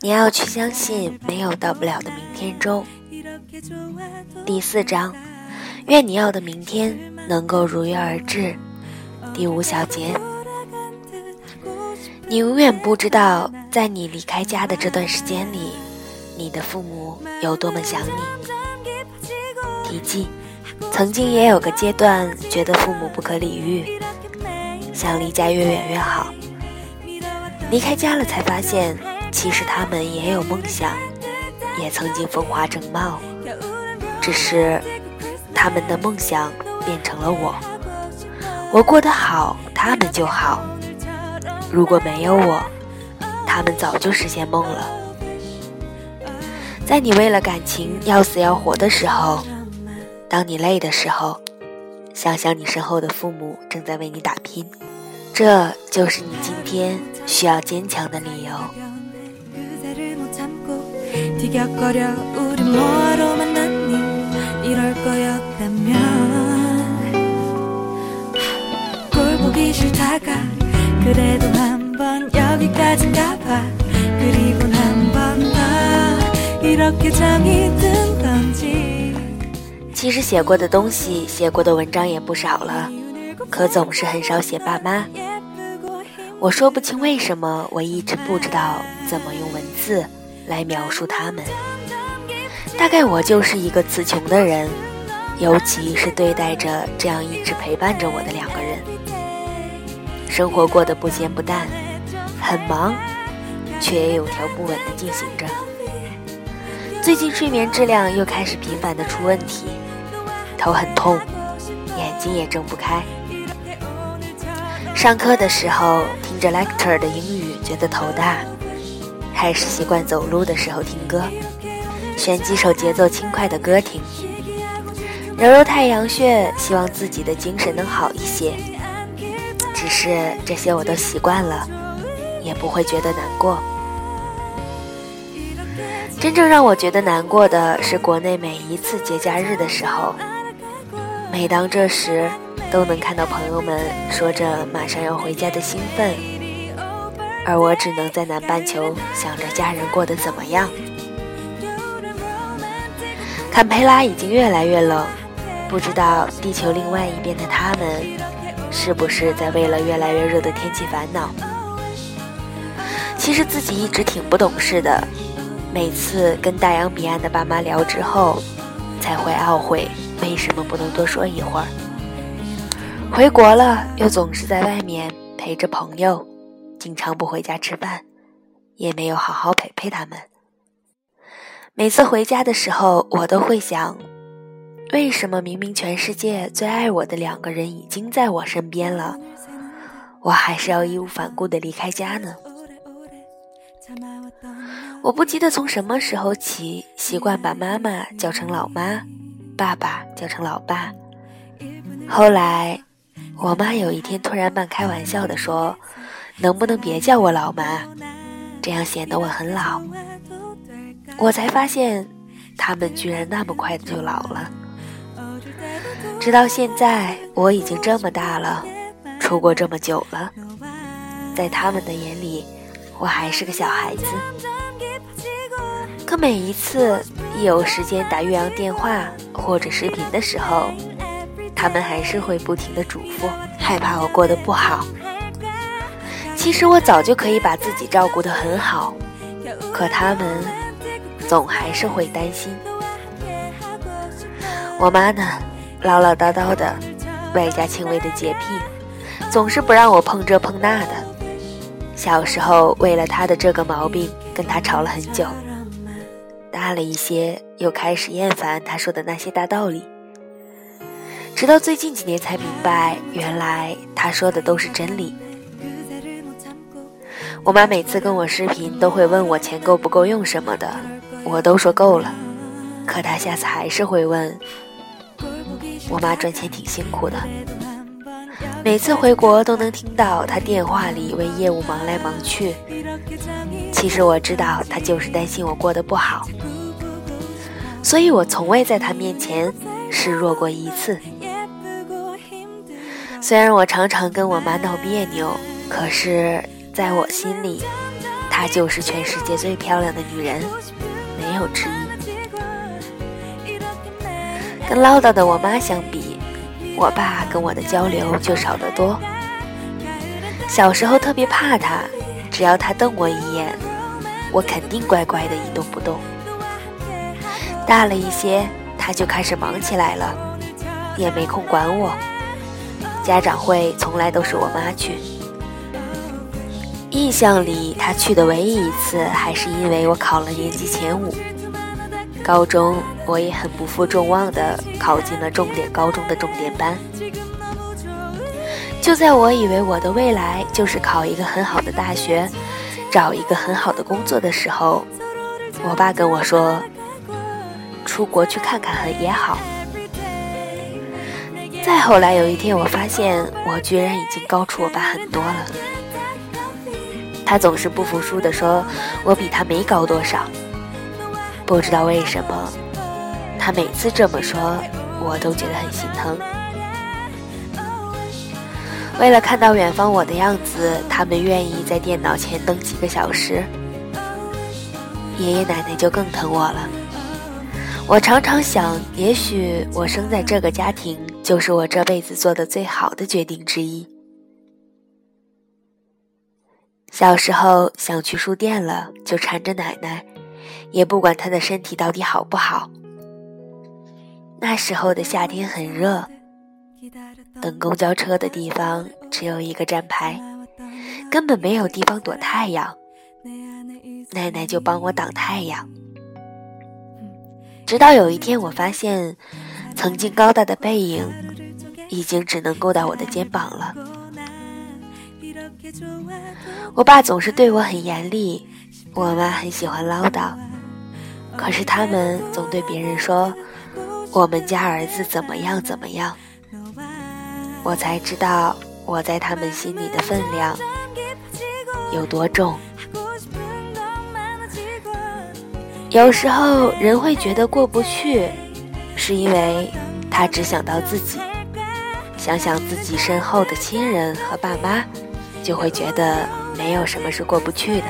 你要去相信没有到不了的明天中。第四章，愿你要的明天能够如约而至。第五小节，你永远不知道，在你离开家的这段时间里，你的父母有多么想你。提记：曾经也有个阶段，觉得父母不可理喻，想离家越远越好。离开家了，才发现。其实他们也有梦想，也曾经风华正茂，只是他们的梦想变成了我。我过得好，他们就好；如果没有我，他们早就实现梦了。在你为了感情要死要活的时候，当你累的时候，想想你身后的父母正在为你打拼，这就是你今天需要坚强的理由。뒤격거려 우리 뭐하러 만났니 이럴 거였다면 꼴 보기 싫다가 그래도 한번 여기까지인가 봐 그리고 한번 더 이렇게 정이 든 건지 其实写过的东西写过的文章也不少了，可总是很少写爸妈。我说不清为什么，我一直不知道怎么用文字来描述他们，大概我就是一个词穷的人，尤其是对待着这样一直陪伴着我的两个人， 生活过得不咸不淡，很忙，却也有条不紊地进行着。最近睡眠质量又开始频繁地出问题，头很痛，眼睛也睁不开。上课的时候听着 lecture 的英语，觉得头大。开始习惯走路的时候听歌，选几首节奏轻快的歌听，揉揉太阳穴，希望自己的精神能好一些。是这些我都习惯了，也不会觉得难过。真正让我觉得难过的是国内每一次节假日的时候，每当这时，都能看到朋友们说着马上要回家的兴奋。而我只能在南半球想着家人过得怎么样。坎培拉已经越来越冷，不知道地球另外一边的他们，是不是在为了越来越热的天气烦恼？其实自己一直挺不懂事的，每次跟大洋彼岸的爸妈聊之后，才会懊悔为什么不能多说一会儿。回国了，又总是在外面陪着朋友。经常不回家吃饭，也没有好好陪陪他们。每次回家的时候，我都会想：为什么明明全世界最爱我的两个人已经在我身边了，我还是要义无反顾地离开家呢？我不记得从什么时候起，习惯把妈妈叫成老妈，爸爸叫成老爸。后来，我妈有一天突然半开玩笑地说。能不能别叫我老妈，这样显得我很老。我才发现，他们居然那么快就老了。直到现在，我已经这么大了，出国这么久了，在他们的眼里，我还是个小孩子。可每一次一有时间打岳阳电话或者视频的时候，他们还是会不停的嘱咐，害怕我过得不好。其实我早就可以把自己照顾得很好，可他们总还是会担心。我妈呢，唠唠叨叨的，外加轻微的洁癖，总是不让我碰这碰那的。小时候为了他的这个毛病，跟他吵了很久。大了一些，又开始厌烦他说的那些大道理。直到最近几年才明白，原来他说的都是真理。我妈每次跟我视频都会问我钱够不够用什么的，我都说够了，可她下次还是会问。我妈赚钱挺辛苦的，每次回国都能听到她电话里为业务忙来忙去，其实我知道她就是担心我过得不好，所以我从未在她面前示弱过一次。虽然我常常跟我妈闹别扭，可是在我心里，她就是全世界最漂亮的女人，没有之一。跟唠叨的我妈相比，我爸跟我的交流就少得多。小时候特别怕他，只要他瞪我一眼，我肯定乖乖的一动不动。大了一些，他就开始忙起来了，也没空管我。家长会从来都是我妈去，印象里她去的唯一一次还是因为我考了年级前五。高中我也很不负众望的考进了重点高中的重点班。就在我以为我的未来就是考一个很好的大学，找一个很好的工作的时候，我爸跟我说，出国去看看很也好。再后来有一天，我发现我居然已经高出我爸很多了。他总是不服输地说：“我比他没高多少。”不知道为什么，他每次这么说，我都觉得很心疼。为了看到远方我的样子，他们愿意在电脑前等几个小时。爷爷奶奶就更疼我了。我常常想，也许我生在这个家庭。就是我这辈子做的最好的决定之一。小时候想去书店了，就缠着奶奶，也不管他的身体到底好不好。那时候的夏天很热，等公交车的地方只有一个站牌，根本没有地方躲太阳，奶奶就帮我挡太阳。直到有一天，我发现。曾经高大的背影，已经只能够到我的肩膀了。我爸总是对我很严厉，我妈很喜欢唠叨，可是他们总对别人说我们家儿子怎么样怎么样。我才知道我在他们心里的分量有多重。有时候人会觉得过不去。是因为他只想到自己，想想自己身后的亲人和爸妈，就会觉得没有什么是过不去的。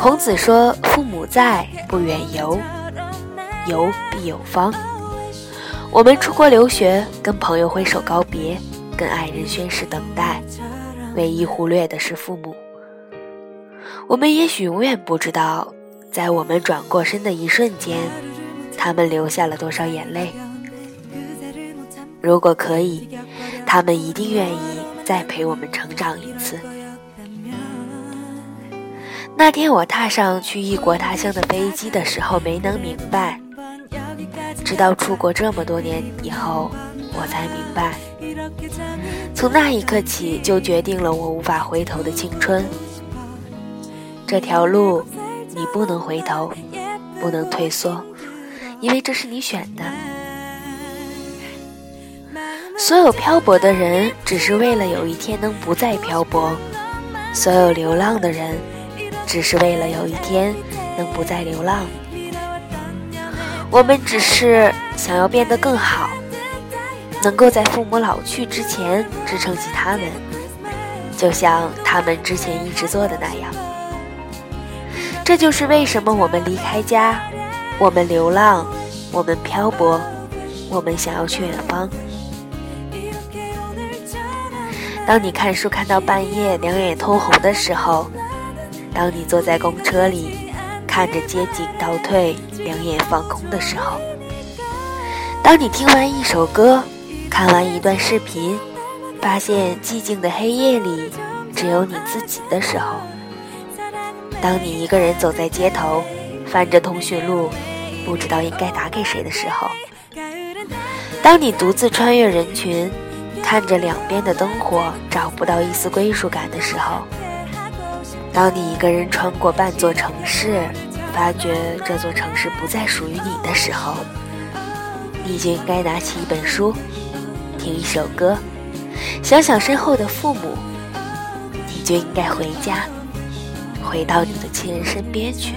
孔子说：“父母在，不远游；游必有方。”我们出国留学，跟朋友挥手告别，跟爱人宣誓等待，唯一忽略的是父母。我们也许永远不知道。在我们转过身的一瞬间，他们流下了多少眼泪？如果可以，他们一定愿意再陪我们成长一次。那天我踏上去异国他乡的飞机的时候，没能明白，直到出国这么多年以后，我才明白，从那一刻起，就决定了我无法回头的青春。这条路。你不能回头，不能退缩，因为这是你选的。所有漂泊的人，只是为了有一天能不再漂泊；所有流浪的人，只是为了有一天能不再流浪。我们只是想要变得更好，能够在父母老去之前支撑起他们，就像他们之前一直做的那样。这就是为什么我们离开家，我们流浪，我们漂泊，我们想要去远方。当你看书看到半夜两眼通红的时候，当你坐在公车里看着街景倒退两眼放空的时候，当你听完一首歌，看完一段视频，发现寂静的黑夜里只有你自己的时候。当你一个人走在街头，翻着通讯录，不知道应该打给谁的时候；当你独自穿越人群，看着两边的灯火，找不到一丝归属感的时候；当你一个人穿过半座城市，发觉这座城市不再属于你的时候，你就应该拿起一本书，听一首歌，想想身后的父母，你就应该回家。回到你的亲人身边去。